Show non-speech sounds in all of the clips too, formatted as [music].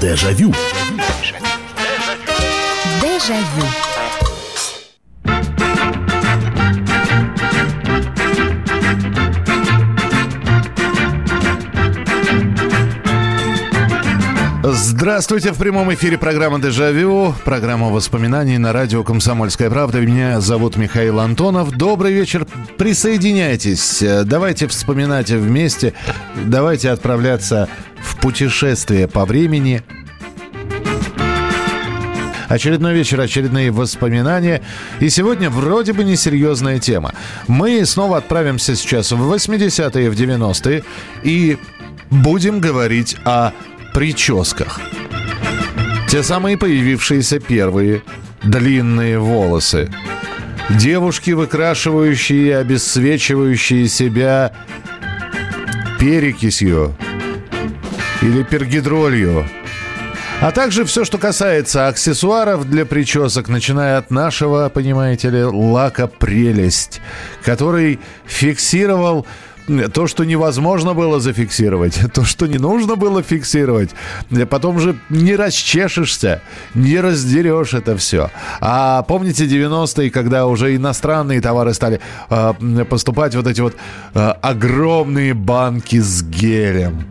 Дежавю. Дежавю. Здравствуйте, в прямом эфире программа «Дежавю», программа воспоминаний на радио «Комсомольская правда». Меня зовут Михаил Антонов. Добрый вечер, присоединяйтесь. Давайте вспоминать вместе, давайте отправляться в путешествие по времени. Очередной вечер, очередные воспоминания. И сегодня вроде бы несерьезная тема. Мы снова отправимся сейчас в 80-е, в 90-е и будем говорить о прическах. Те самые появившиеся первые длинные волосы. Девушки, выкрашивающие и обесцвечивающие себя перекисью или пергидролью. А также все, что касается аксессуаров для причесок, начиная от нашего, понимаете ли, лака «Прелесть», который фиксировал то, что невозможно было зафиксировать, [laughs] то, что не нужно было фиксировать. Потом же не расчешешься, не раздерешь это все. А помните 90-е, когда уже иностранные товары стали э, поступать, вот эти вот э, огромные банки с гелем.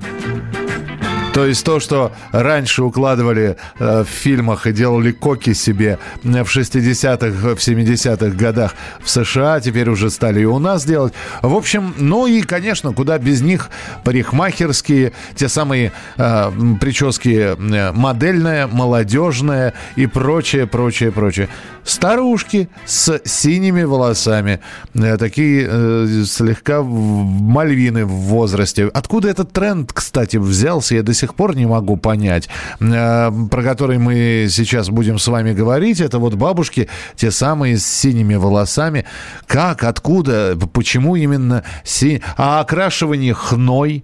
То есть то, что раньше укладывали э, в фильмах и делали коки себе в 60-х, в 70-х годах в США, теперь уже стали и у нас делать. В общем, ну и, конечно, куда без них парикмахерские, те самые э, прически э, модельная, молодежная и прочее, прочее, прочее. Старушки с синими волосами, э, такие э, слегка мальвины в возрасте. Откуда этот тренд, кстати, взялся, я до сих пор не могу понять, э, про который мы сейчас будем с вами говорить. Это вот бабушки, те самые с синими волосами. Как, откуда, почему именно си... А окрашивание хной,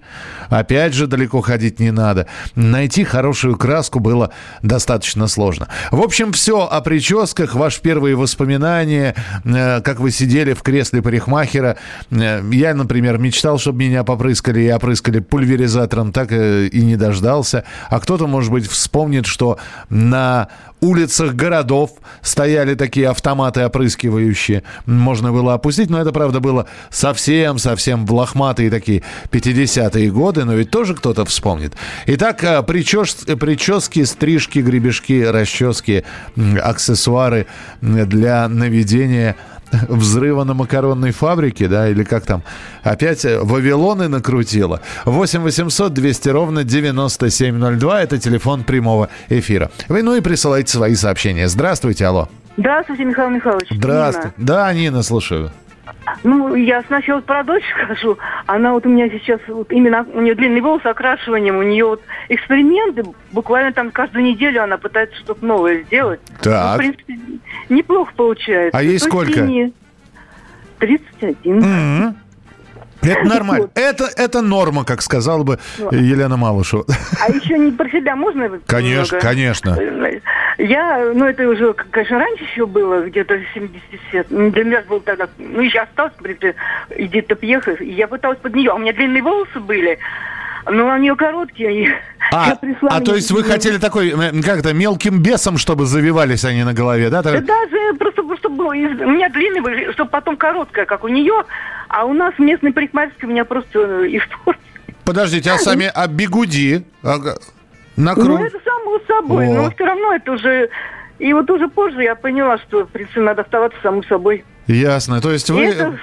опять же, далеко ходить не надо. Найти хорошую краску было достаточно сложно. В общем, все о прическах, ваши первые воспоминания, э, как вы сидели в кресле парикмахера. Э, я, например, мечтал, чтобы меня попрыскали и опрыскали пульверизатором, так и не дождался. А кто-то, может быть, вспомнит, что на улицах городов стояли такие автоматы опрыскивающие. Можно было опустить, но это, правда, было совсем-совсем в лохматые такие 50-е годы, но ведь тоже кто-то вспомнит. Итак, э, причес, прически, стрижки, гребешки, расчески, аксессуары для наведения [laughs] взрыва на макаронной фабрике, да, или как там, опять э, Вавилоны накрутила. 8 800 200 ровно 9702, это телефон прямого эфира. Вы, ну и присылайте свои сообщения. Здравствуйте, алло. Здравствуйте, Михаил Михайлович. Здравствуйте. Нина. Да, Нина, слушаю. Ну, я сначала про дочь скажу. Она вот у меня сейчас, вот именно у нее длинный волос окрашиванием, у нее вот эксперименты, буквально там каждую неделю она пытается что-то новое сделать. Так. Ну, в принципе, неплохо получается. А ей сколько? Синие. 31. Mm-hmm. Это [laughs] нормально. Это, это норма, как сказала бы Елена Малышева. А еще не про себя можно? Конечно, немного? конечно. Я, ну это уже, конечно, раньше еще было, где-то 70 Для меня было тогда, ну еще осталось, принципе, Эдита Пьеха, и я пыталась под нее. А у меня длинные волосы были, но у нее короткие. А, а то есть вы хотели такой, как-то мелким бесом, чтобы завивались они на голове, да? Да даже просто, чтобы у меня длинные были, чтобы потом короткая, как у нее, а у нас местный парикмахерский меня просто э, испортил. Подождите, а сами, а бигуди? А, на круг? Ну, это само собой, О. но все равно это уже... И вот уже позже я поняла, что, в принципе, надо оставаться самим собой. Ясно. То есть вы... Это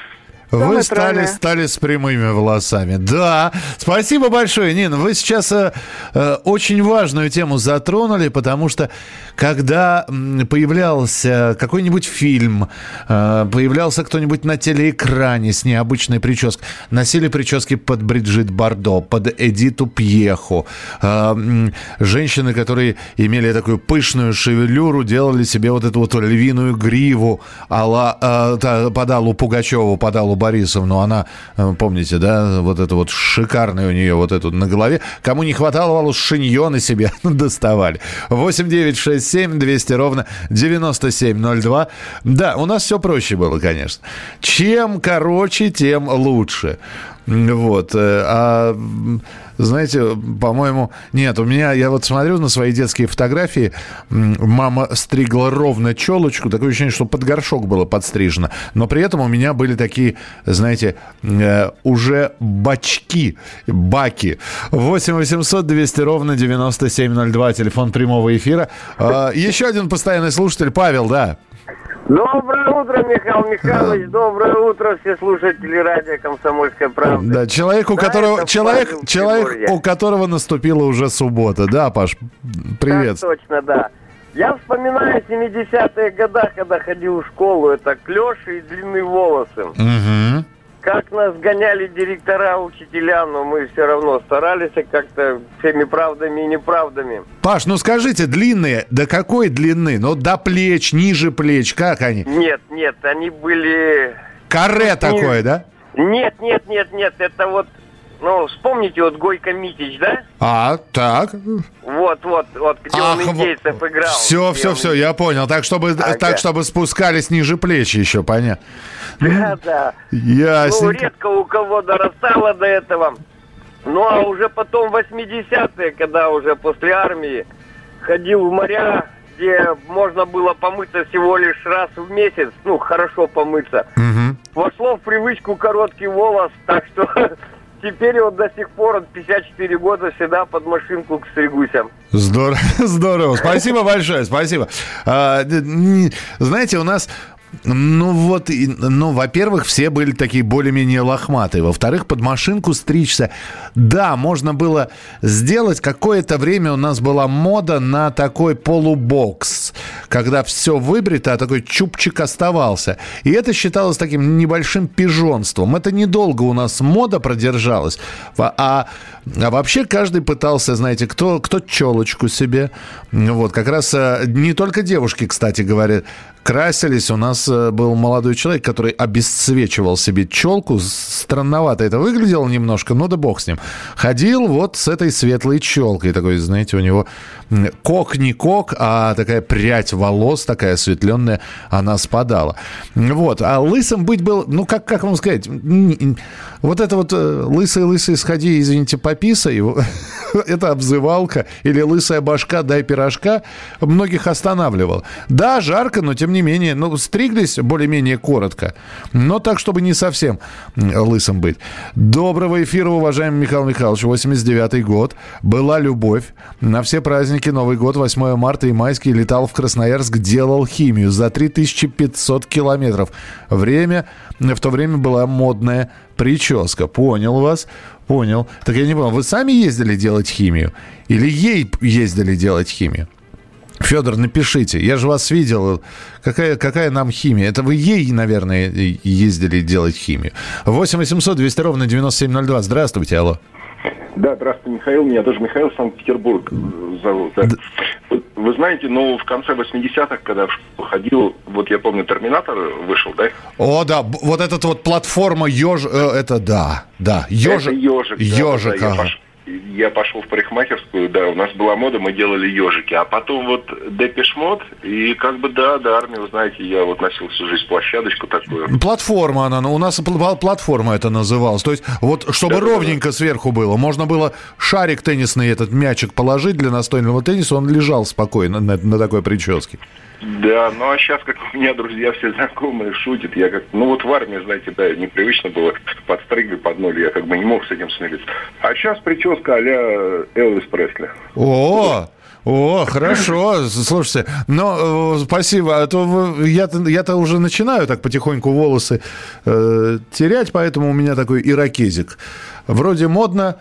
вы стали, стали с прямыми волосами. Да, спасибо большое, Нина. Вы сейчас э, э, очень важную тему затронули, потому что когда появлялся какой-нибудь фильм, э, появлялся кто-нибудь на телеэкране с необычной прической, носили прически под Бриджит Бардо, под Эдиту Пьеху. Э, женщины, которые имели такую пышную шевелюру, делали себе вот эту вот львиную гриву а э, под Аллу Пугачеву, под Аллу Борисовну, она, э, помните, да, вот это вот шикарное у нее вот это на голове. Кому не хватало, Валу шиньоны себе [laughs] доставали. 8 9 6 7 200 ровно 9702. Да, у нас все проще было, конечно. Чем короче, тем лучше. Вот. Э, а знаете, по-моему, нет, у меня, я вот смотрю на свои детские фотографии, мама стригла ровно челочку, такое ощущение, что под горшок было подстрижено, но при этом у меня были такие, знаете, э, уже бачки, баки. 8 800 200 ровно 9702, телефон прямого эфира. Э, еще один постоянный слушатель, Павел, да. Доброе утро, Михаил Михайлович. Доброе утро, все слушатели радио «Комсомольская правда». Да, человек, у да, которого, человек, человек, у которого наступила уже суббота. Да, Паш, привет. Так точно, да. Я вспоминаю 70-е годы, когда ходил в школу. Это клёши и длинные волосы. Угу как нас гоняли директора, учителя, но мы все равно старались как-то всеми правдами и неправдами. Паш, ну скажите, длинные, до какой длины? Ну, до плеч, ниже плеч, как они? Нет, нет, они были... Каре такое, да? Нет, нет, нет, нет, это вот ну, вспомните вот Гойко Митич, да? А, так. Вот, вот, вот, где Ах, он индейцев вот. играл. Все, все, он... все, я понял. Так, чтобы, ага. так, чтобы спускались ниже плечи еще, понятно. Да, да. Ясненько. Ну, редко у кого дорастало до этого. Ну, а уже потом 80-е, когда уже после армии ходил в моря, где можно было помыться всего лишь раз в месяц, ну, хорошо помыться. Угу. Вошло в привычку короткий волос, так что [laughs] теперь вот до сих пор, от 54 года, всегда под машинку к стригуся. Здорово, [laughs] здорово. Спасибо большое, спасибо. А, знаете, у нас ну вот, ну, во-первых, все были такие более-менее лохматые. Во-вторых, под машинку стричься. Да, можно было сделать. Какое-то время у нас была мода на такой полубокс, когда все выбрито, а такой чупчик оставался. И это считалось таким небольшим пижонством. Это недолго у нас мода продержалась. А, а вообще каждый пытался, знаете, кто, кто челочку себе. Вот, как раз э, не только девушки, кстати, говорят, красились. У нас э, был молодой человек, который обесцвечивал себе челку. Странновато это выглядело немножко, но да бог с ним. Ходил вот с этой светлой челкой. Такой, знаете, у него кок не кок, а такая прядь волос, такая осветленная, она спадала. Вот. А лысым быть был, ну, как, как вам сказать, вот это вот лысый-лысый, э, сходи, извините, пописай, [laughs] это обзывалка, или лысая башка, дай пирожка, многих останавливал. Да, жарко, но тем не менее, ну, стриглись более-менее коротко, но так, чтобы не совсем лысым быть. Доброго эфира, уважаемый Михаил Михайлович, 89-й год, была любовь, на все праздники, Новый год, 8 марта и майский летал в Красноярск, делал химию за 3500 километров. Время, в то время была модная прическа. Понял вас, понял. Так я не понял, вы сами ездили делать химию? Или ей ездили делать химию? Федор, напишите. Я же вас видел. Какая, какая нам химия? Это вы ей, наверное, ездили делать химию. 8 800 200 ровно 9702. Здравствуйте, алло. Да, здравствуйте, Михаил. Меня тоже Михаил Санкт-Петербург зовут. Да. Вы, вы знаете, ну, в конце 80-х, когда в школу ходил, вот я помню, Терминатор вышел, да? О, да, вот эта вот платформа еж... Э, это да, да, ежик. Это ежик. Ежик, да, да, ага. Я пош я пошел в парикмахерскую, да, у нас была мода, мы делали ежики. А потом вот депешмот, и как бы, да, до армии, вы знаете, я вот носил всю жизнь площадочку такую. Платформа она, у нас платформа это называлась. То есть вот, чтобы да, ровненько да. сверху было, можно было шарик теннисный, этот мячик положить для настольного тенниса, он лежал спокойно на, на такой прическе. Да, ну а сейчас, как у меня друзья все знакомые шутят, я как, ну вот в армии, знаете, да, непривычно было подстригли под ноль, я как бы не мог с этим смириться. А сейчас прическа а-ля Элвис Пресли. О, о, хорошо, слушайте, но э, спасибо, а то я-то, я-то уже начинаю так потихоньку волосы э, терять, поэтому у меня такой ирокезик. Вроде модно,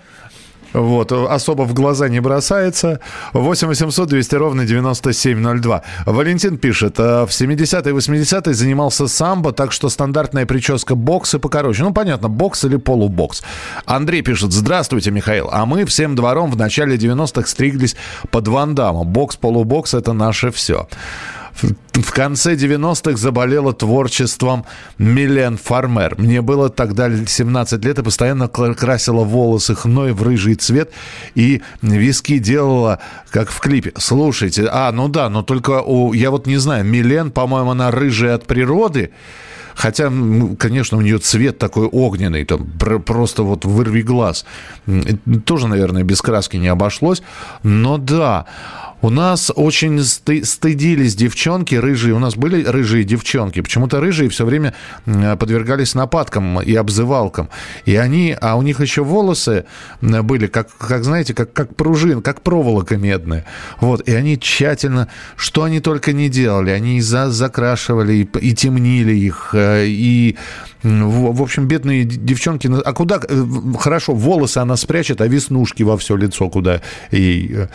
вот, особо в глаза не бросается. 8 800 200 ровно 9702. Валентин пишет, «А в 70-е и 80-е занимался самбо, так что стандартная прическа бокс и покороче. Ну, понятно, бокс или полубокс. Андрей пишет, здравствуйте, Михаил. А мы всем двором в начале 90-х стриглись под вандамом. Бокс, полубокс – это наше все в конце 90-х заболела творчеством Милен Фармер. Мне было тогда 17 лет и постоянно красила волосы хной в рыжий цвет и виски делала, как в клипе. Слушайте, а, ну да, но только у, я вот не знаю, Милен, по-моему, она рыжая от природы, Хотя, конечно, у нее цвет такой огненный, там просто вот вырви глаз. Тоже, наверное, без краски не обошлось. Но да, у нас очень сты стыдились девчонки рыжие. У нас были рыжие девчонки. Почему-то рыжие все время подвергались нападкам и обзывалкам. И они, а у них еще волосы были, как, как знаете, как, как пружин, как проволока медная. Вот, и они тщательно, что они только не делали. Они и за, закрашивали, и, и темнили их, э, и в, в общем, бедные девчонки... А куда... Э, хорошо, волосы она спрячет, а веснушки во все лицо куда ей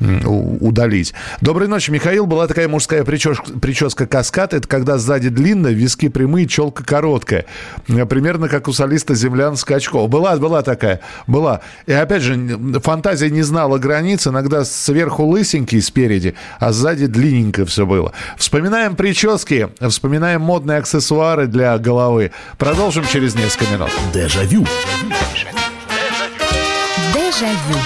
э, удалить. Доброй ночи, Михаил. Была такая мужская прическа, прическа каскад. Это когда сзади длинно, виски прямые, челка короткая. Примерно как у солиста землян Скачков. Была, была такая. Была. И опять же, фантазия не знала границ. Иногда сверху лысенький спереди, а сзади длинненько все было. Вспоминаем прически, вспоминаем модные аксессуары для головы. Продолжим через несколько минут. Дежавю. Дежавю.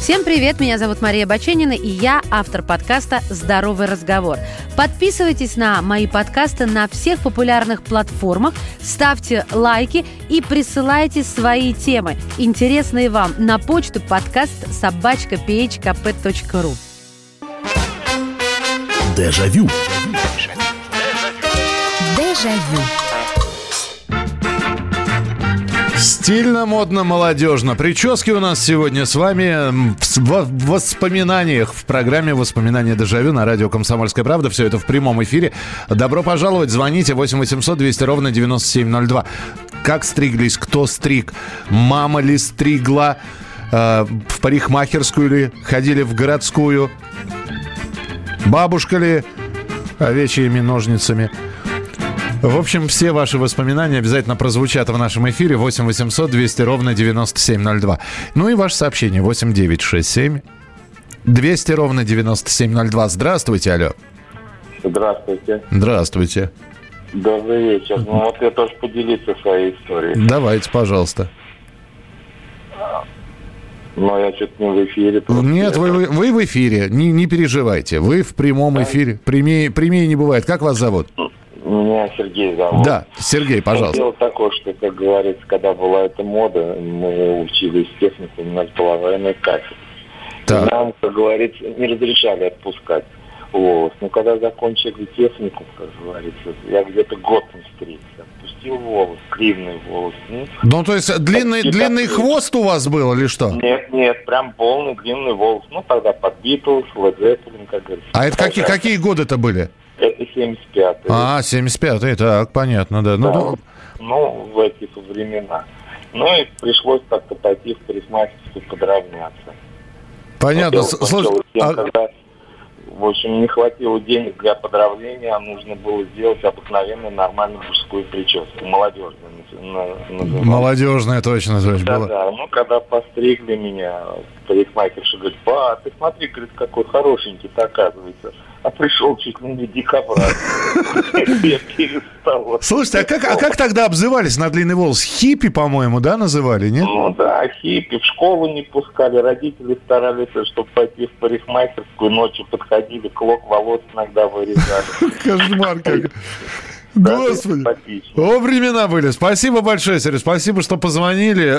Всем привет, меня зовут Мария Баченина, и я автор подкаста «Здоровый разговор». Подписывайтесь на мои подкасты на всех популярных платформах, ставьте лайки и присылайте свои темы, интересные вам, на почту подкаст собачка phkp.ru. Дежавю. Дежавю. Стильно, модно, молодежно. Прически у нас сегодня с вами в воспоминаниях в программе «Воспоминания дежавю» на радио «Комсомольская правда». Все это в прямом эфире. Добро пожаловать. Звоните 8 800 200 ровно 9702. Как стриглись? Кто стриг? Мама ли стригла? Э, в парикмахерскую ли? Ходили в городскую? Бабушка ли? Овечьими ножницами? В общем, все ваши воспоминания обязательно прозвучат в нашем эфире 8 800 200 ровно 9702. Ну и ваше сообщение 8 9 6 7 200 ровно 9702. Здравствуйте, алло. Здравствуйте. Здравствуйте. Добрый вечер. Ну вот я тоже поделиться своей историей. Давайте, пожалуйста. Но я что-то не в эфире. Нет, вы, вы, вы в эфире, не, не переживайте. Вы в прямом эфире. Прямее, прямее не бывает. Как вас зовут? Меня Сергей зовут. Да, Сергей, пожалуйста. Дело такое, что, как говорится, когда была эта мода, мы учились технику, у нас была военная кафедра. Так. Нам, как говорится, не разрешали отпускать волос. Но когда закончили технику, как говорится, я где-то год не стригся. Отпустил волос, длинный волос. Ну, ну то есть длинный, длинный хвост у вас был или что? Нет, нет, прям полный длинный волос. Ну, тогда под Битлз, Led Zeppelin, как говорится. А это какие, какие годы это были? Это 75-й. А, 75-й, так, понятно, да. Ну, да. Ну, ну, в эти времена. Ну и пришлось как-то пойти в парикмахерскую подравняться. Понятно. Слушай, а... когда в общем, не хватило денег для подравления, а нужно было сделать обыкновенную нормальную мужскую прическу, молодежную. Молодежная, точно, точно. Да, да. Ну, когда постригли меня, парикмахерша говорит, па, ты смотри, говорит, какой хорошенький-то оказывается а пришел чуть ли не дикобраз. [laughs] Слушайте, а как, а как тогда обзывались на длинный волос? Хиппи, по-моему, да, называли, нет? Ну да, хиппи. В школу не пускали. Родители старались, чтобы пойти в парикмахерскую. Ночью подходили, клок волос иногда вырезали. [laughs] Кошмар как. Господи. О, времена были. Спасибо большое, Сереж. Спасибо, что позвонили.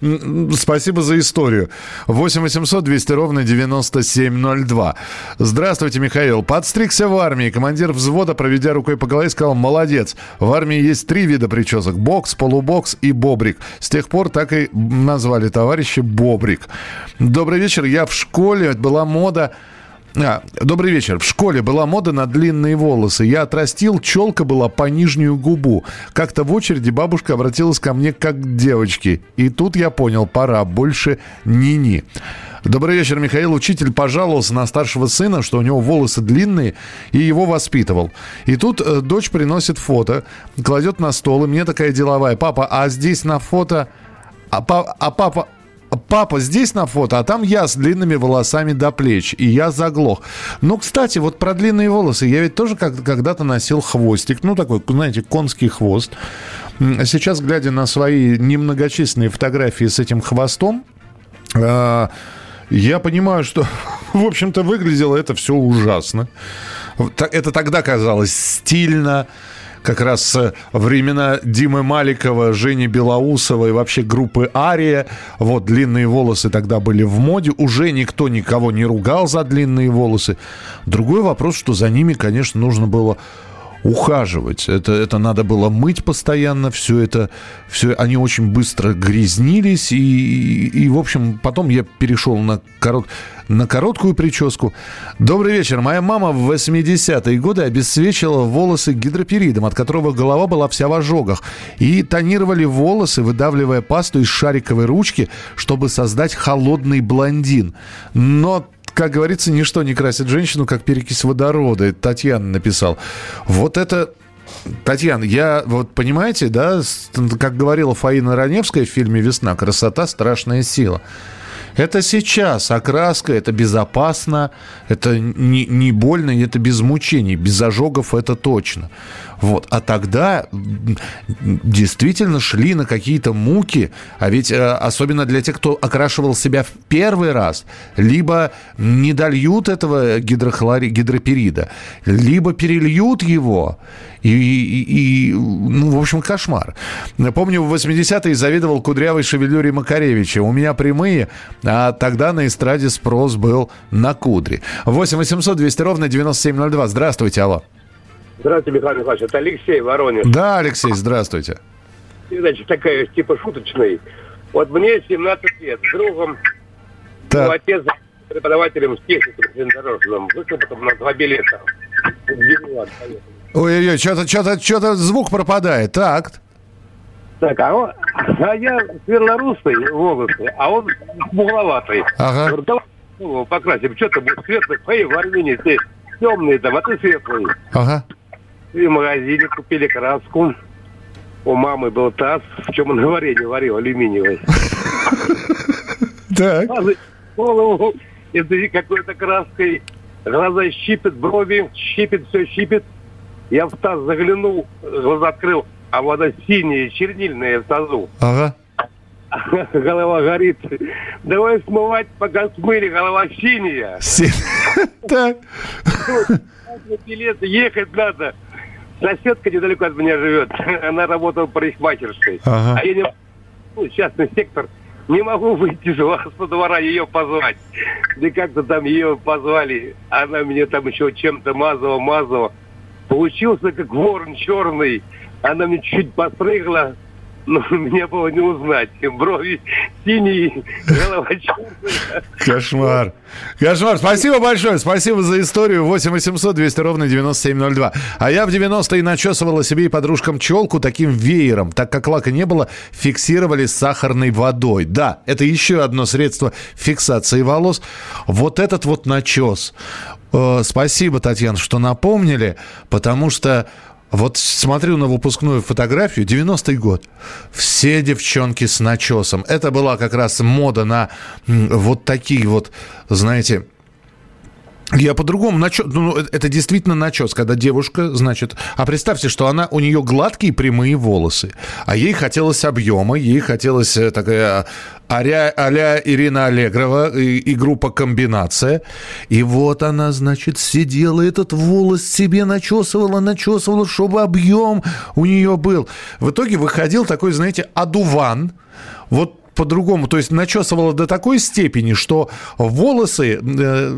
Э, спасибо за историю. 8 800 200 ровно 9702. Здравствуйте, Михаил. Подстригся в армии. Командир взвода, проведя рукой по голове, сказал, молодец. В армии есть три вида причесок. Бокс, полубокс и бобрик. С тех пор так и назвали товарища Бобрик. Добрый вечер. Я в школе. Была мода а, добрый вечер. В школе была мода на длинные волосы. Я отрастил, челка была по нижнюю губу. Как-то в очереди бабушка обратилась ко мне как к девочке. И тут я понял, пора, больше ни-ни. Добрый вечер, Михаил. Учитель пожаловался на старшего сына, что у него волосы длинные, и его воспитывал. И тут э, дочь приносит фото, кладет на стол, и мне такая деловая. Папа, а здесь на фото... А, па... а папа, папа здесь на фото, а там я с длинными волосами до плеч, и я заглох. Ну, кстати, вот про длинные волосы. Я ведь тоже как- когда-то носил хвостик, ну, такой, знаете, конский хвост. Сейчас, глядя на свои немногочисленные фотографии с этим хвостом, э- я понимаю, что, [laughs] в общем-то, выглядело это все ужасно. Это тогда казалось стильно, как раз э, времена Димы Маликова, Жени Белоусова и вообще группы «Ария». Вот, длинные волосы тогда были в моде. Уже никто никого не ругал за длинные волосы. Другой вопрос, что за ними, конечно, нужно было ухаживать. Это, это надо было мыть постоянно, все это, все, они очень быстро грязнились, и, и, и в общем, потом я перешел на, корот, на короткую прическу. Добрый вечер. Моя мама в 80-е годы обесцвечивала волосы гидроперидом, от которого голова была вся в ожогах, и тонировали волосы, выдавливая пасту из шариковой ручки, чтобы создать холодный блондин. Но как говорится, ничто не красит женщину, как перекись водорода. Это Татьяна написал. Вот это Татьяна, я вот понимаете, да, как говорила Фаина Раневская в фильме «Весна», красота – страшная сила. Это сейчас окраска, это безопасно, это не, не больно, это без мучений, без ожогов это точно. Вот. А тогда действительно шли на какие-то муки, а ведь э, особенно для тех, кто окрашивал себя в первый раз, либо не дольют этого гидрохлори... гидроперида, либо перельют его, и, и, и, ну, в общем, кошмар. Помню, в 80-е завидовал кудрявой шевелюре Макаревича. У меня прямые, а тогда на эстраде спрос был на кудри. 8 800 200 ровно 9702. Здравствуйте, алло. Здравствуйте, Михаил Михайлович. Это Алексей Воронеж. Да, Алексей, здравствуйте. Значит, такая типа шуточный. Вот мне 17 лет. С другом так. Ну, отец преподавателем в технике железнодорожном. Вышел потом на два билета. Ой-ой-ой, что-то, что-то, что-то звук пропадает. Так. Так, а, он, а я светлорусый волосы, а он смугловатый. Ага. Говорю, давай ну, покрасим, что ты будешь светлый, твои в Армении ты темный там, а ты светлый. Ага. И в магазине купили краску. У мамы был таз, в чем он варенье варил, алюминиевый. Так. Голову какой-то краской. Глаза щипит, брови щипит, все щипит. Я в таз заглянул, глаза открыл, а вода синяя, чернильная в тазу. Ага. [laughs] Голова горит. Давай смывать, пока смыли, голова синяя. [laughs] Так. Билет, ехать надо. Соседка недалеко от меня живет. [laughs] Она работала парикмахерской. Ага. А я не... Ну, частный сектор. Не могу выйти со двора ее позвать. Да как-то там ее позвали. Она мне там еще чем-то мазала, мазала. Получился как ворон черный. Она мне чуть подпрыгла, но [laughs] мне было не узнать. Брови синие, голова черная. Кошмар. Кошмар. Спасибо большое. Спасибо за историю. 8 800 200 ровно 9702. А я в 90-е начесывала себе и подружкам челку таким веером. Так как лака не было, фиксировали сахарной водой. Да, это еще одно средство фиксации волос. Вот этот вот начес. Э, спасибо, Татьяна, что напомнили, потому что вот смотрю на выпускную фотографию, 90-й год. Все девчонки с начесом. Это была как раз мода на вот такие вот, знаете, я по-другому начес, ну, это действительно начес, когда девушка, значит, а представьте, что она, у нее гладкие прямые волосы, а ей хотелось объема, ей хотелось э, такая а-ля, Ирина Аллегрова и, и группа «Комбинация». И вот она, значит, сидела, этот волос себе начесывала, начесывала, чтобы объем у нее был. В итоге выходил такой, знаете, адуван, вот по-другому. То есть начесывала до такой степени, что волосы, э,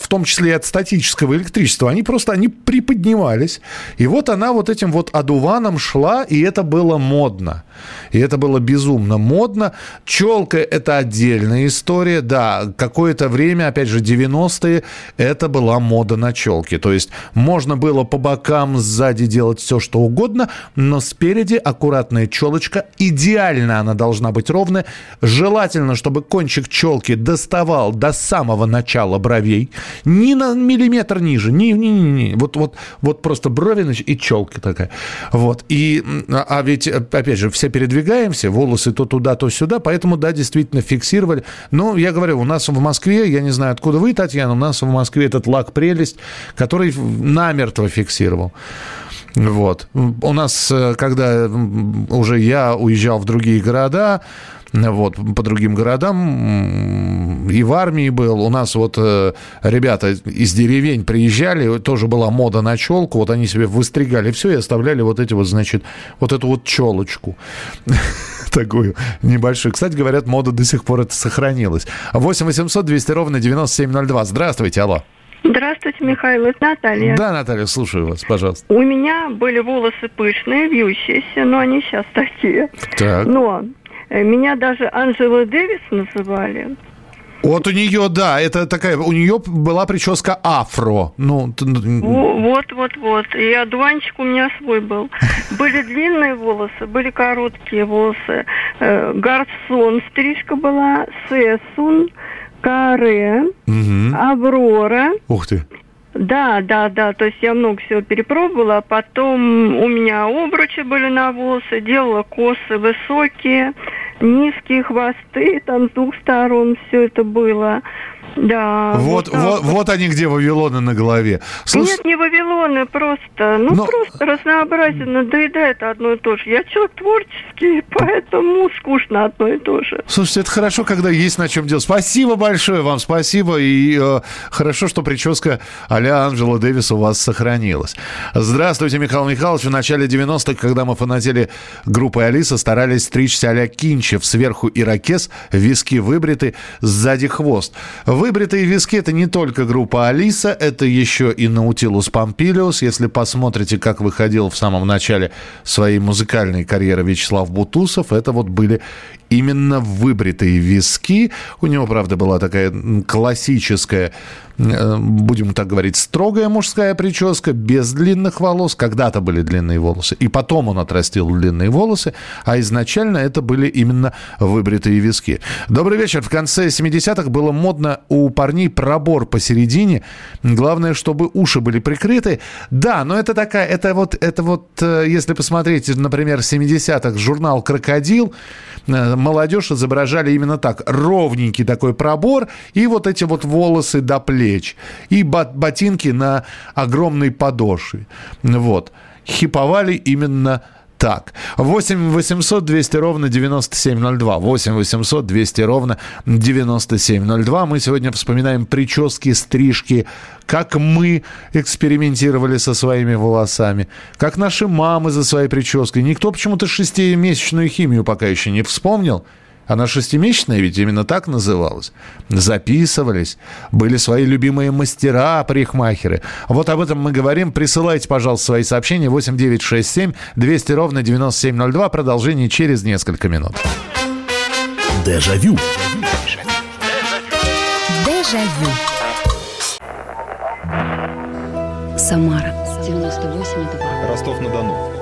в том числе и от статического электричества, они просто они приподнимались. И вот она вот этим вот одуваном шла, и это было модно. И это было безумно модно. Челка – это отдельная история. Да, какое-то время, опять же, 90-е, это была мода на челке. То есть можно было по бокам, сзади делать все, что угодно, но спереди аккуратная челочка. Идеально она должна быть ровная Желательно, чтобы кончик челки доставал до самого начала бровей, ни на миллиметр ниже, ни, ни, ни, ни. Вот, вот, вот просто брови и челка такая. Вот. И, а ведь, опять же, все передвигаемся, волосы то туда, то сюда, поэтому, да, действительно фиксировали. Но я говорю, у нас в Москве, я не знаю, откуда вы, Татьяна, у нас в Москве этот лак прелесть, который намертво фиксировал. Вот. У нас, э, когда уже я уезжал в другие города, вот, по другим городам, и в армии был. У нас вот э, ребята из деревень приезжали, тоже была мода на челку, вот они себе выстригали все и оставляли вот эти вот, значит, вот эту вот челочку [laughs] такую небольшую. Кстати, говорят, мода до сих пор это сохранилась. 8 800 200 ровно 9702. Здравствуйте, алло. Здравствуйте, Михаил, это Наталья. Да, Наталья, слушаю вас, пожалуйста. У меня были волосы пышные, вьющиеся, но они сейчас такие. Так. Но меня даже Анжела Дэвис называли. Вот у нее, да, это такая, у нее была прическа афро. Ну, вот, вот, вот. И одуванчик у меня свой был. [laughs] Были длинные волосы, были короткие волосы. Э, гарсон стрижка была, сесун, каре, угу. аврора. Ух ты. Да, да, да. То есть я много всего перепробовала. А потом у меня обручи были на волосы, делала косы высокие, низкие хвосты, там с двух сторон все это было. Да. Вот, вот, вот, вот они где, Вавилоны на голове. Слуш... Нет, не Вавилоны, просто, ну, Но... просто разнообразие надоедает одно и то же. Я человек творческий, [laughs] поэтому скучно одно и то же. Слушайте, это хорошо, когда есть на чем делать. Спасибо большое вам, спасибо. И э, хорошо, что прическа а-ля Анджела Дэвис у вас сохранилась. Здравствуйте, Михаил Михайлович. В начале 90-х, когда мы фанатели группы Алиса, старались стричься а-ля Кинчев. Сверху ирокез, виски выбриты, сзади хвост. Выбритые виски – это не только группа Алиса, это еще и Наутилус Помпилиус. Если посмотрите, как выходил в самом начале своей музыкальной карьеры Вячеслав Бутусов, это вот были именно выбритые виски. У него, правда, была такая классическая Э, будем так говорить, строгая мужская прическа, без длинных волос. Когда-то были длинные волосы, и потом он отрастил длинные волосы, а изначально это были именно выбритые виски. Добрый вечер. В конце 70-х было модно у парней пробор посередине. Главное, чтобы уши были прикрыты. Да, но это такая, это вот, это вот, э, если посмотреть, например, 70-х журнал «Крокодил», э, молодежь изображали именно так. Ровненький такой пробор и вот эти вот волосы до плеч и ботинки на огромной подошве. Вот. Хиповали именно так. 8 800 200 ровно 9702. 8 800 200 ровно 9702. Мы сегодня вспоминаем прически, стрижки, как мы экспериментировали со своими волосами, как наши мамы за своей прической. Никто почему-то шестимесячную химию пока еще не вспомнил. Она шестимесячная ведь именно так называлась. Записывались. Были свои любимые мастера, парикмахеры. Вот об этом мы говорим. Присылайте, пожалуйста, свои сообщения. 8967 200 ровно 9702. Продолжение через несколько минут. Дежавю. Дежавю. Самара 98,2. Ростов-на-Дону.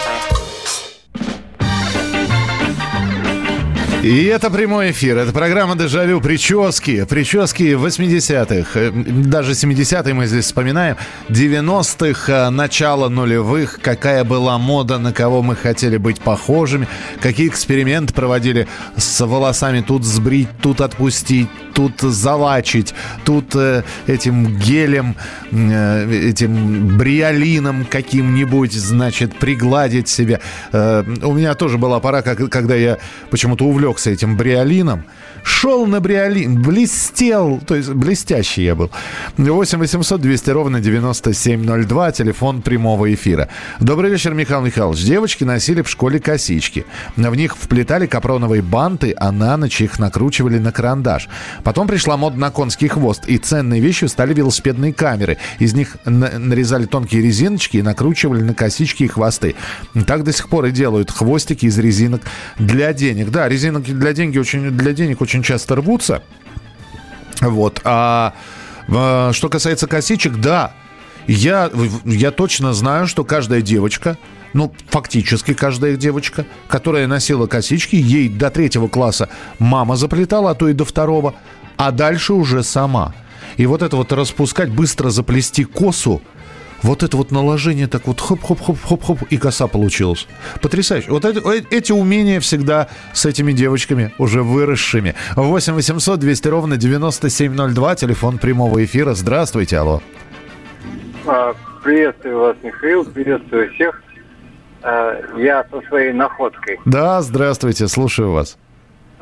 И это прямой эфир. Это программа «Дежавю». Прически. Прически 80-х. Э, даже 70-е мы здесь вспоминаем. 90-х, э, начало нулевых. Какая была мода, на кого мы хотели быть похожими. Какие эксперименты проводили с волосами. Тут сбрить, тут отпустить, тут залачить, тут э, этим гелем, э, этим бриолином каким-нибудь, значит, пригладить себе. Э, у меня тоже была пора, как, когда я почему-то увлекся этим бриолином. Шел на бриолин, блестел, то есть блестящий я был. 8 800 200 ровно 9702, телефон прямого эфира. Добрый вечер, Михаил Михайлович. Девочки носили в школе косички. В них вплетали капроновые банты, а на ночь их накручивали на карандаш. Потом пришла мода на конский хвост, и ценной вещью стали велосипедные камеры. Из них нарезали тонкие резиночки и накручивали на косички и хвосты. Так до сих пор и делают хвостики из резинок для денег. Да, резинок для, деньги очень, для денег очень часто рвутся. Вот. А, что касается косичек, да, я, я точно знаю, что каждая девочка ну, фактически каждая девочка, которая носила косички, ей до третьего класса мама заплетала, а то и до второго, а дальше уже сама. И вот это вот распускать, быстро заплести косу, вот это вот наложение так вот хоп-хоп-хоп-хоп-хоп, и коса получилась. Потрясающе. Вот эти, э, эти умения всегда с этими девочками уже выросшими. 8 800 200 ровно 9702, телефон прямого эфира. Здравствуйте, алло. А, Приветствую вас, Михаил, приветствую всех. А, Я со своей находкой. Да, здравствуйте, слушаю вас.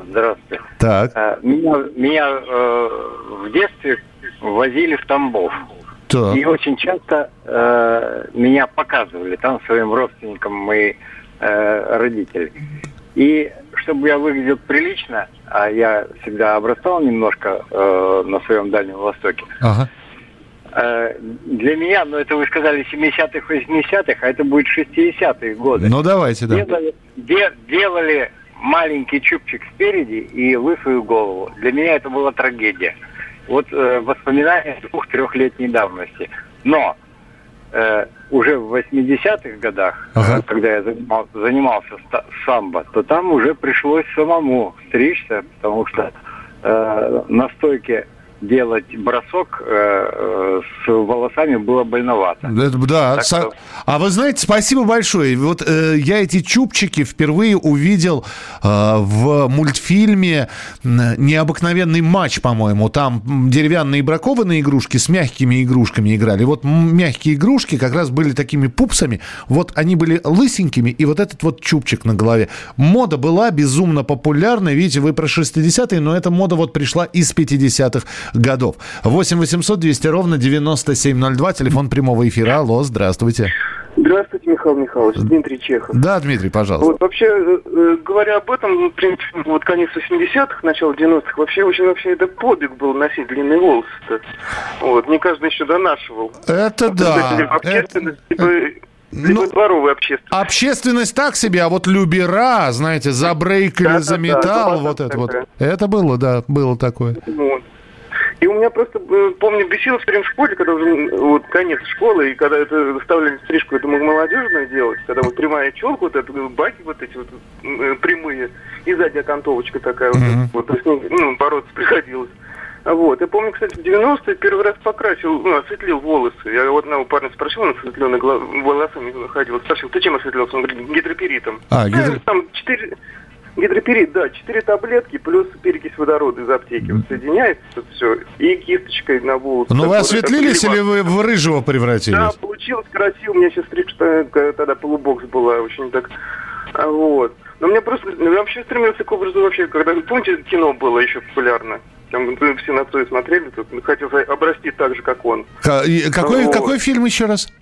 Здравствуйте. Так. А, Меня, меня э, в детстве возили в Тамбов. Так. И очень часто э, меня показывали там своим родственникам мои э, родители. И чтобы я выглядел прилично, а я всегда обрастал немножко э, на своем Дальнем Востоке, Ага. э, для меня, ну это вы сказали 70-х, 80-х, а это будет 60-е годы. Ну, давайте, да. Делали, де- делали маленький чубчик спереди и лысую голову. Для меня это была трагедия. Вот э, воспоминания двух-трехлетней давности. Но э, уже в 80-х годах, э, когда я занимал- занимался самбо, то там уже пришлось самому стричься, потому что э, на стойке делать бросок э, с волосами было больновато. Это- Да, Так со- что- а вы знаете, спасибо большое. Вот э, я эти чубчики впервые увидел э, в мультфильме «Необыкновенный матч», по-моему. Там деревянные бракованные игрушки с мягкими игрушками играли. Вот мягкие игрушки как раз были такими пупсами. Вот они были лысенькими, и вот этот вот чубчик на голове. Мода была безумно популярна. Видите, вы про 60-е, но эта мода вот пришла из 50-х годов. 8 800 200 ровно 9702, телефон прямого эфира. Алло, здравствуйте. Здравствуйте, Михаил Михайлович, Дмитрий Чехов. Да, Дмитрий, пожалуйста. Вот вообще, э, э, говоря об этом, ну, в принципе, вот конец 80-х, начало 90-х, вообще очень вообще это подвиг был носить длинные волосы-то. Вот, не каждый еще донашивал. Это да. Либо общественность, либо, либо дворовая общественность. Общественность так себе, а вот любера, знаете, за брейк или Да-да-да, за металл, это вот это вот. Это было, да, было такое. Вот. И у меня просто, э, помню, бесило все время в школе, когда уже вот конец школы, и когда это заставляли стрижку, это молодежное делать, когда вот прямая челка, вот это, баки вот эти вот э, прямые, и сзади окантовочка такая вот, вот, то есть, ну, бороться приходилось. Вот. Я помню, кстати, в 90-е первый раз покрасил, ну, осветлил волосы. Я вот одного парня спросил, он осветленный волосами ходил. Спросил, ты чем осветлился? Он говорит, гидроперитом. А, гидро- Там четыре... Гидроперит, да, четыре таблетки плюс перекись водорода из аптеки. Вот соединяется все. И кисточкой на волосы. Ну вы осветлились или вы в рыжего Да, превратились? получилось красиво. У меня сейчас стрижка тогда полубокс была, очень так. А, Вот. Но мне просто, я вообще стремился к образу вообще, когда, помните, кино было еще популярно? Там все на Цоя смотрели, тут хотел обрасти так же, как он. Какой, Вот. какой фильм еще раз?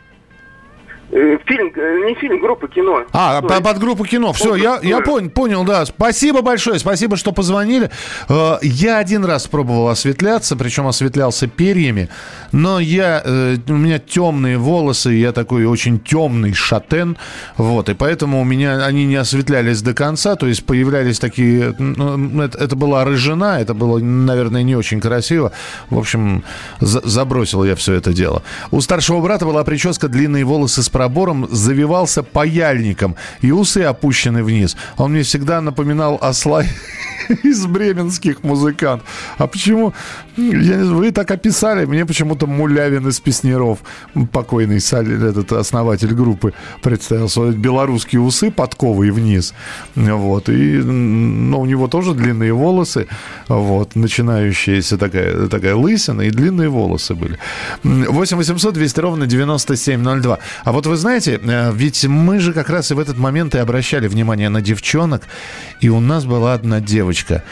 Э, Фильм, э, не фильм, группа кино. А, по- под группу кино. Все, я, я понял, понял, да. Спасибо большое, спасибо, что позвонили. Э, Я один раз пробовал осветляться, причем осветлялся перьями, но я, у меня темные волосы, я такой очень темный шатен, вот, и поэтому у меня они не осветлялись до конца, то есть появлялись такие, ну, это, это была рыжина, это было, наверное, не очень красиво. В общем, за- забросил я все это дело. У старшего брата была прическа, длинные волосы с пробором, завивался паяльником, и усы опущены вниз. Он мне всегда напоминал осла [laughs] из бременских музыкантов. А почему? Я вы так описали, мне почему-то Мулявин из Песнеров, покойный этот основатель группы, представился. Белорусские усы подковые вниз. Вот. И ну, у него тоже длинные волосы, вот, начинающиеся такая, такая лысина, и длинные волосы были. 8 800 200 ровно 9702. А вот вы знаете, э, ведь мы же как раз и в этот момент и обращали внимание на девчонок, и у нас была одна девочка.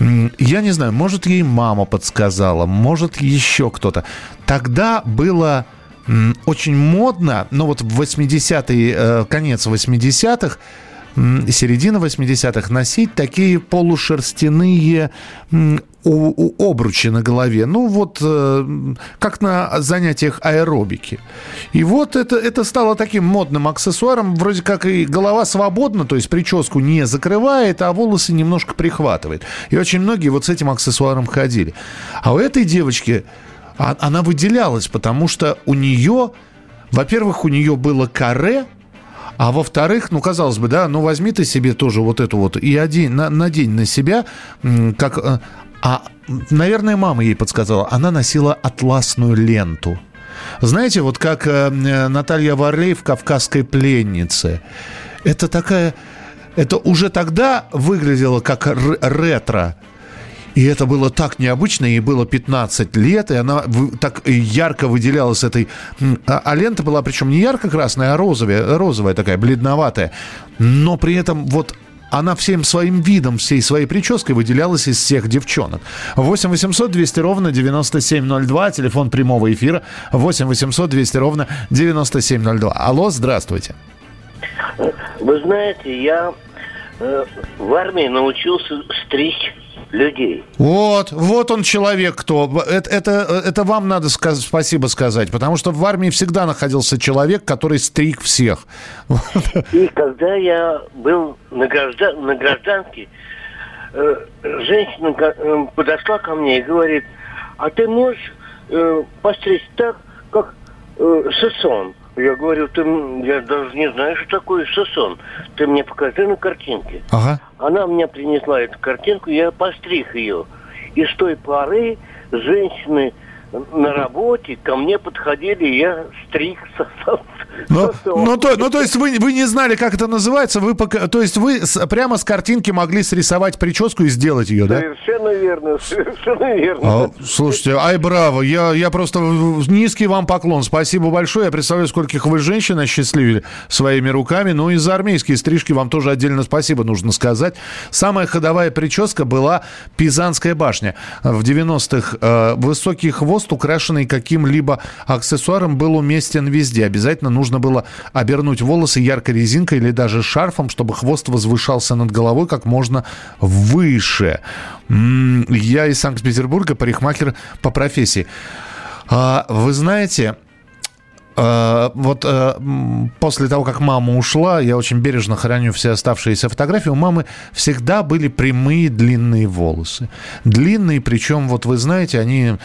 Я не знаю, может, ей мама подсказала, может, еще кто-то. Тогда было очень модно, ну вот в 80-е, э, конец 80-х, м, середина 80-х, носить такие полушерстяные обручи на голове. Ну, вот э, как на занятиях аэробики. И вот это, это стало таким модным аксессуаром. Вроде как и голова свободна, то есть прическу не закрывает, а волосы немножко прихватывает. И очень многие вот с этим аксессуаром ходили. А у этой девочки а- она выделялась, потому что у нее, во-первых, у нее было каре, А во-вторых, ну, казалось бы, да, ну, возьми ты себе тоже вот эту вот и один, на, надень на себя, как... э, А, наверное, мама ей подсказала, она носила атласную ленту. Знаете, вот как э, Наталья Варлей в «Кавказской пленнице». Это такая... Это уже тогда выглядело как ретро. И это было так необычно, ей было 15 лет, и она так ярко выделялась этой... А, а лента была причем не ярко-красная, а розовая, розовая такая, бледноватая. Но при этом вот она всем своим видом, всей своей прической выделялась из всех девчонок. 8 800 200 ровно 9702, телефон прямого эфира 8 800 200 ровно 9702. Алло, здравствуйте. Вы знаете, я э, в армии научился стричь людей. Вот, вот он человек, кто. Это, это, это вам надо сказ- спасибо сказать, потому что в армии всегда находился человек, который стриг всех. И когда я был на, гражда- на гражданке, э, женщина э, подошла ко мне и говорит, а ты можешь э, постричь так, как э? Я говорю, ты, я даже не знаю, что такое Сесон. Ты мне покажи на картинке. Ага. Она мне принесла эту картинку, я постриг ее. И с той поры женщины на работе ко мне подходили, и я стриг [laughs] сосал. Ну, [laughs] ну, то, ну, то есть вы, вы не знали, как это называется, вы пока, то есть вы с- прямо с картинки могли срисовать прическу и сделать ее, да? Совершенно верно, [laughs] совершенно верно. А, слушайте, ай, браво, я, я просто низкий вам поклон, спасибо большое, я представляю, скольких вы женщин осчастливили своими руками, ну и за армейские стрижки вам тоже отдельно спасибо нужно сказать. Самая ходовая прическа была Пизанская башня. В 90-х э, высокий хвост, украшенный каким-либо аксессуаром, был уместен везде. Обязательно нужно было обернуть волосы яркой резинкой или даже шарфом, чтобы хвост возвышался над головой как можно выше. Я из Санкт-Петербурга, парикмахер по профессии. А, Вы знаете, вот э, после того, как мама ушла, я очень бережно храню все оставшиеся фотографии. У мамы всегда были прямые длинные волосы. Длинные, причем, вот вы знаете, они,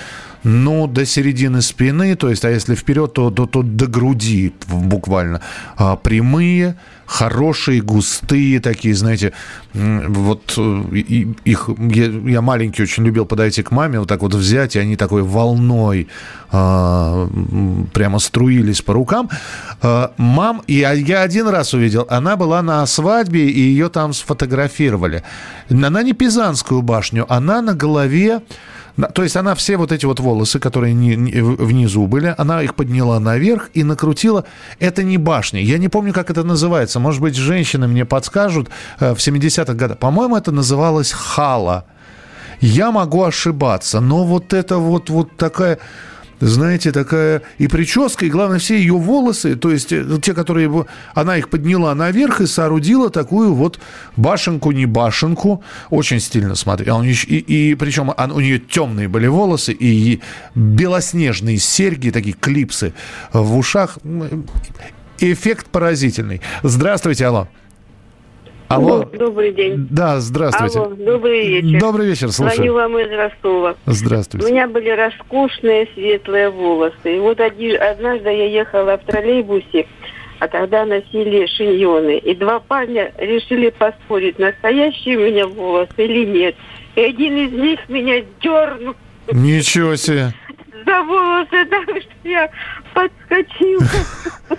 ну, до середины спины, то есть, а если вперед, то, то, то до груди буквально. А, прямые, хорошие, густые такие, знаете, вот э, их, я, я маленький очень любил подойти к маме, вот так вот взять, и они такой волной а, прямо струились по рукам. А, Мам, и я- я один раз увидел, она была на свадьбе, и ее там сфотографировали. Она не Пизанскую башню, она на голове То есть она все вот эти вот волосы, которые не- не- внизу были, она их подняла наверх и накрутила. Это не башня. Я не помню, как это называется. Может быть, женщины мне подскажут э, в 70-х годах. По-моему, это называлось хала. Я могу ошибаться, но вот это вот, вот такая знаете, такая и прическа, и, главное, все ее волосы, то есть э, те, которые она их подняла наверх и соорудила такую вот башенку, не башенку, очень стильно смотрела. И, и, и причем он- у нее темные были волосы и белоснежные серьги, такие клипсы в ушах. Эффект поразительный. Здравствуйте, алло. Алло. Добрый день. Да, здравствуйте. Алло, добрый вечер. Добрый вечер, слушаю. Звоню вам из Ростова. У Здравствуйте. меня были роскошные светлые волосы. И вот оди- однажды я ехала в троллейбусе, а тогда носили шиньоны. И два парня решили поспорить, настоящие у меня волосы или нет. И один из них меня дернул Ничего себе. за волосы, так что я подскочила. [laughs]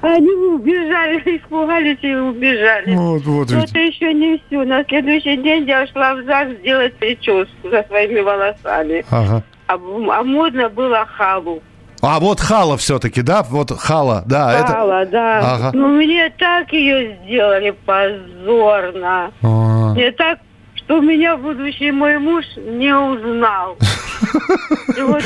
Они убежали, [laughs] испугались и убежали. Вот, вот Но ведь. это еще не все. На следующий день я шла в ЗАГС сделать прическу за своими волосами. Ага. А, а модно было халу. А вот хала все-таки, да? Вот хала, да. Хала, это... да. Ага. Ну, мне так ее сделали позорно. А. Мне так, что меня будущий мой муж не узнал. [laughs] И вот,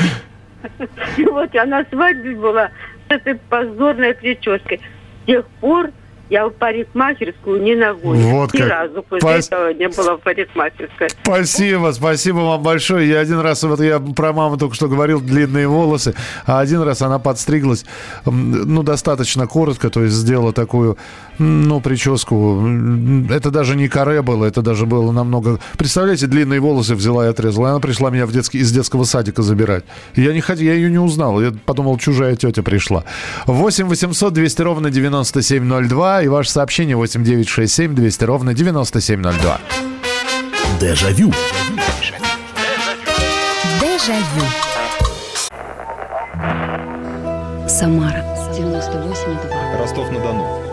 [laughs] и вот я на свадьбе была этой позорной прической. С тех пор я в парикмахерскую не ногой. Вот Ни как. разу после Пас- этого не была в парикмахерской. Спасибо, спасибо вам большое. Я один раз, вот я про маму только что говорил, длинные волосы, а один раз она подстриглась, ну, достаточно коротко, то есть сделала такую, ну, прическу. Это даже не каре было, это даже было намного... Представляете, длинные волосы взяла и отрезала. И она пришла меня в детский, из детского садика забирать. Я, не хотел, я ее не узнал. Я подумал, чужая тетя пришла. 8 800 200 ровно 9702 и ваше сообщение 8 967 200 ровно 9702. Дежавю. Дежавю. Самара 98,2. Ростов-на-Дону.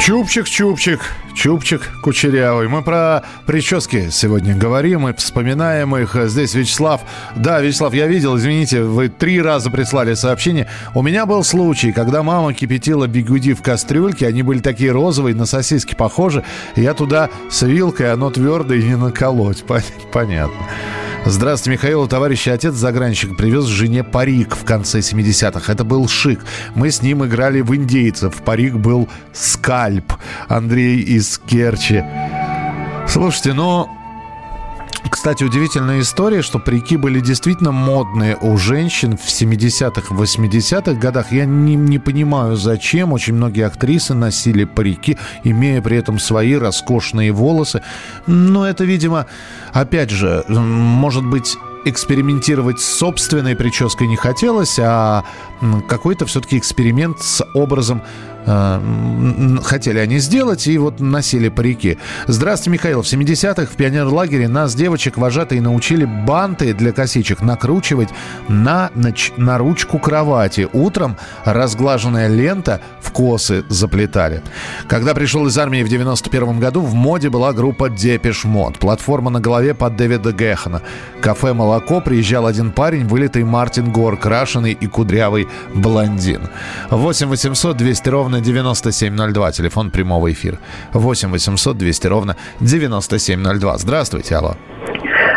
Чупчик-чупчик, чупчик кучерявый. Мы про прически сегодня говорим и вспоминаем их. Здесь Вячеслав. Да, Вячеслав, я видел, извините, вы три раза прислали сообщение. У меня был случай, когда мама кипятила бигуди в кастрюльке, они были такие розовые, на сосиски похожи. Я туда с вилкой, оно твердое, не наколоть. Пон- Понятно. Здравствуйте, Михаил. Товарищ отец загранщик привез жене парик в конце 70-х. Это был шик. Мы с ним играли в индейцев. Парик был скальп. Андрей из Керчи. Слушайте, ну... Кстати, удивительная история, что парики были действительно модные у женщин в 70-х, 80-х годах. Я не, не понимаю, зачем. Очень многие актрисы носили парики, имея при этом свои роскошные волосы. Но это, видимо, опять же, может быть, экспериментировать с собственной прической не хотелось, а какой-то все-таки эксперимент с образом э, хотели они сделать, и вот носили парики. Здравствуйте, Михаил. В 70-х в пионерлагере нас, девочек, вожатые, научили банты для косичек накручивать на, нач- на ручку кровати. Утром разглаженная лента в косы заплетали. Когда пришел из армии в 91 году, в моде была группа Depeche Mode. Платформа на голове под Дэвида Гехана. Кафе «Молоко» приезжал один парень, вылитый Мартин Гор, крашеный и кудрявый блондин. 8 800 200 ровно 9702. Телефон прямого эфира. 8 800 200 ровно 9702. Здравствуйте, алло.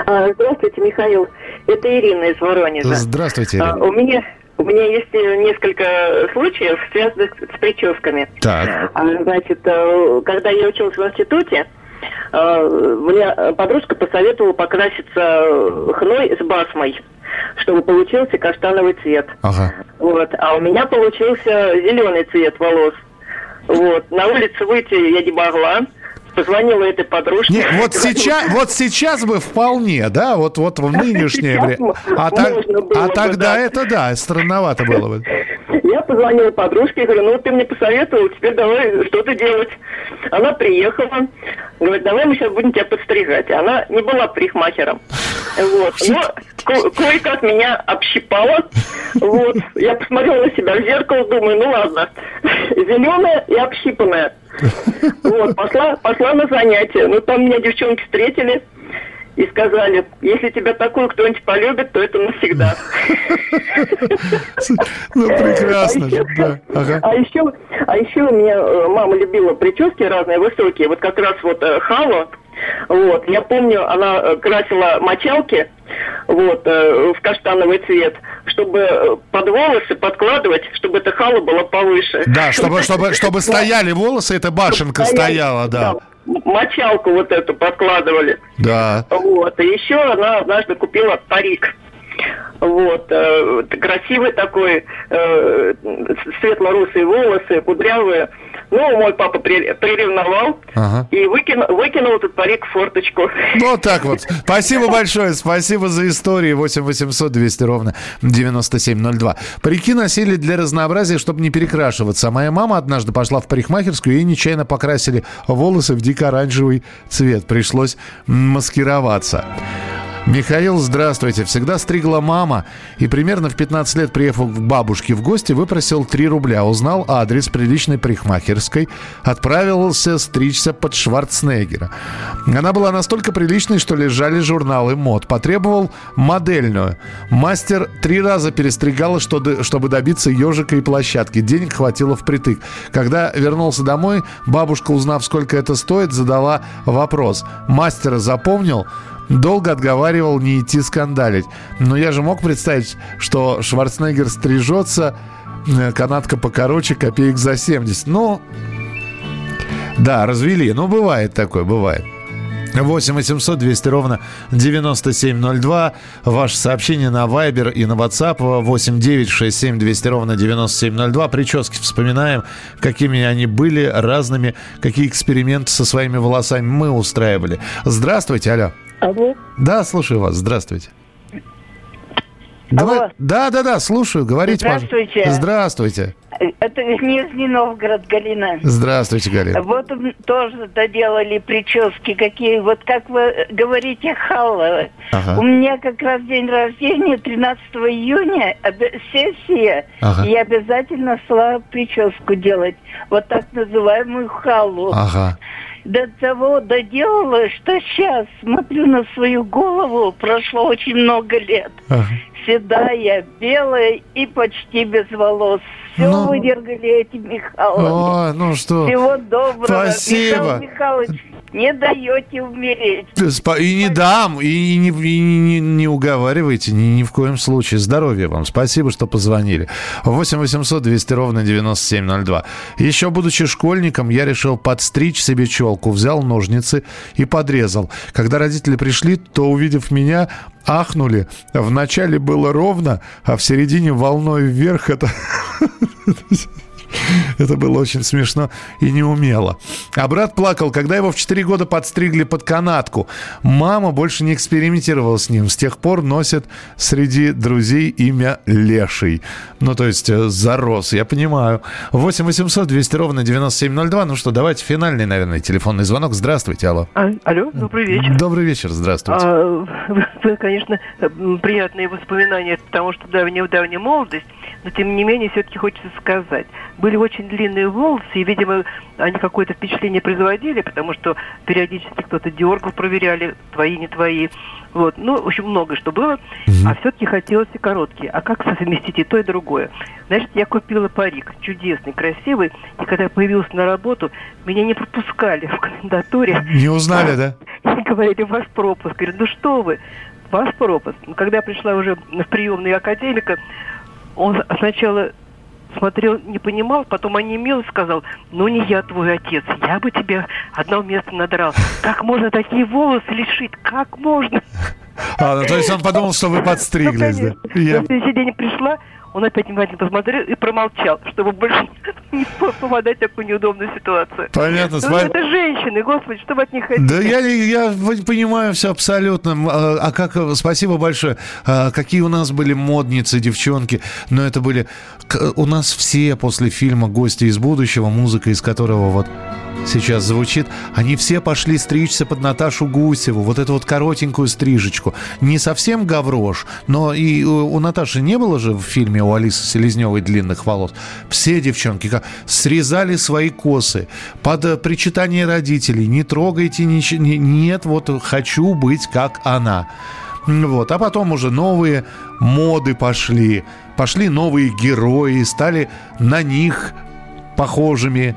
А, Здравствуйте, Михаил. Это Ирина из Воронежа. Здравствуйте, Ирина. А, У меня у меня есть э, несколько случаев, связанных с прическами. Так. А, Значит, э, когда я училась в институте, мне подружка посоветовала покраситься э, хной с басмой, чтобы получился каштановый цвет. Ага. Вот. А у меня получился зеленый цвет волос. Вот. На улицу выйти я не могла. Позвонила этой подружке. Не, вот сейчас, вот сейчас бы вполне, да, вот, вот в нынешнее время. А, так- а бы, тогда да. это да, странновато было бы. Я позвонила подружке говорю, ну ты мне посоветовал, теперь давай что-то делать. Она приехала, говорит, давай мы сейчас будем тебя подстригать. Она не была парикмахером. Вот. Но ко- кое-как меня общипала. Вот. Я посмотрела на себя в зеркало, думаю, ну ладно. Зеленая и общипанная. Вот, пошла, пошла на занятия. Ну, там меня девчонки встретили и сказали, если тебя такую кто-нибудь полюбит, то это навсегда. Ну, прекрасно же, да. Ага. А еще, а еще у меня э, мама любила прически разные, высокие. Вот как раз вот э, хало. Вот, я помню, она э, красила мочалки вот, в каштановый цвет, чтобы под волосы подкладывать, чтобы эта хала была повыше. Да, чтобы, чтобы, чтобы [laughs] стояли волосы, эта башенка стояла, да. Мочалку вот эту подкладывали. Да. Вот. И еще она однажды купила парик. Вот, э, красивый такой, э, светло-русые волосы, кудрявые. Ну, мой папа при- приревновал Ага. и выкинул, выкинул этот парик в форточку. Вот так вот. [laughs] Спасибо большое. Спасибо за истории. 8 800 200 ровно 9702. Парики носили для разнообразия, чтобы не перекрашиваться. А моя мама однажды пошла в парикмахерскую, и нечаянно покрасили волосы в дико-оранжевый цвет. Пришлось маскироваться. Михаил, здравствуйте. Всегда стригла мама. И примерно в 15 лет, приехав к бабушке в гости, выпросил 3 рубля. Узнал адрес приличной парикмахерской. Отправился стричься под Шварценеггера. Она была настолько приличной, что лежали журналы мод. Потребовал модельную. Мастер три раза перестригала, что- чтобы добиться ежика и площадки. Денег хватило впритык. Когда вернулся домой, бабушка, узнав, сколько это стоит, задала вопрос. Мастера запомнил? Долго отговаривал не идти скандалить. Но я же мог представить, что Шварценеггер стрижется, э, канатка покороче, копеек за 70. Ну, да, развели. Ну, бывает такое, бывает. 8 800 200 ровно 9702. Ваше сообщение на Viber и на WhatsApp 8 9 6 7 200 ровно 9702. Прически вспоминаем, какими они были, разными, какие эксперименты со своими волосами мы устраивали. Здравствуйте, алло. Алло. Да, слушаю вас. Здравствуйте. Давай- Да, да, да, слушаю. Говорите, пожалуйста. Здравствуйте. Здравствуйте. Это Нижний Новгород, Галина. Здравствуйте, Галина. Вот тоже доделали прически какие. Вот как вы говорите, Халла. Ага. У меня как раз день рождения, 13 июня, сессия. Ага. И я обязательно шла прическу делать. Вот так называемую халу. Ага. До того доделала, что сейчас смотрю на свою голову, прошло очень много лет. Седая, белая и почти без волос. Все Ну. выдергали эти Михайловны. Ой, ну что. Всего доброго. Спасибо. Михаил Михайлович, не даете умереть. Спа- И не дам, и не, и не, не уговаривайте, ни, ни в коем случае. Здоровья вам. Спасибо, что позвонили. 8 800 200 ровно 9702. Еще будучи школьником, я решил подстричь себе челку. Взял ножницы и подрезал. Когда родители пришли, то, увидев меня, ахнули. Вначале было ровно, а в середине волной вверх это... [laughs] [laughs] Это было очень смешно и неумело. А брат плакал, когда его в 4 года подстригли под канатку. Мама больше не экспериментировала с ним. С тех пор носит среди друзей имя Леший. Ну, то есть э, зарос, я понимаю. 8 800 200 ровно 9702. Ну что, давайте финальный, наверное, телефонный звонок. Здравствуйте, алло. А, алло, добрый вечер. Добрый вечер, здравствуйте. А, [laughs] вы, конечно, приятные воспоминания, потому что давняя-давняя молодость, но тем не менее все-таки хочется сказать. Были очень длинные волосы, и, видимо, они какое-то впечатление производили, потому что периодически кто-то дергал, проверяли, твои, не твои. Вот. Ну, в общем, много что было. А все-таки хотелось и короткие. А как совместить и то, и другое? Значит, я купила парик чудесный, красивый, и когда я появилась на работу, меня не пропускали в комендатуре. Не узнали, да? [laughs] И говорили, ваш пропуск. Говорю, ну что вы, ваш пропуск. Ну, Когда я пришла уже в приемный академика, он сначала смотрел, не понимал, потом онемел и сказал, ну не я твой отец, я бы тебе одно место надрал. Как можно такие волосы лишить? Как можно? А, ну, то есть он подумал, что вы [laughs] подстриглись, да? Я- На следующий день пришла, он опять внимательно посмотрел и промолчал, чтобы больше [laughs] не попадать в такую неудобную ситуацию. Понятно, Ну, спа- это женщины, господи, что вы от них хотите? Да я, я понимаю все абсолютно. А а как, спасибо большое. А Какие у нас были модницы, девчонки. Но это были... У нас все после фильма «Гости из будущего», музыка из которого вот сейчас звучит, они все пошли стричься под Наташу Гусеву, вот эту вот коротенькую стрижечку. Не совсем гаврош, но и у Наташи не было же в фильме у Алисы Селезневой длинных волос. Все девчонки как срезали свои косы под э, причитание родителей. Не трогайте, нич- не- нет, вот хочу быть как она. Вот. А потом уже новые моды пошли. Пошли новые герои, стали на них похожими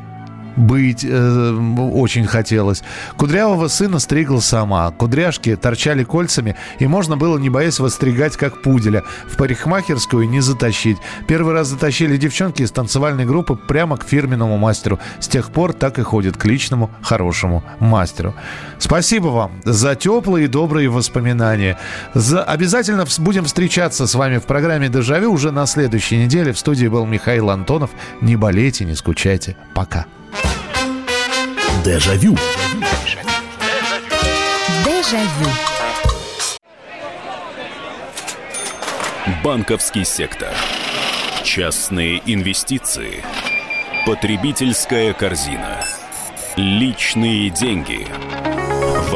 быть э, очень хотелось. Кудрявого сына стригла сама. Кудряшки торчали кольцами, и можно было, не боясь, востригать, как пуделя. В парикмахерскую не затащить. Первый раз затащили девчонки из танцевальной группы прямо к фирменному мастеру. С тех пор так и ходит к личному хорошему мастеру. Спасибо вам за теплые и добрые воспоминания. За... Обязательно будем встречаться с вами в программе «Дежавю» уже на следующей неделе. В студии был Михаил Антонов. Не болейте, не скучайте. Пока. Дежавю. Дежавю. Банковский сектор. Частные инвестиции. Потребительская корзина. Личные деньги. Вопросы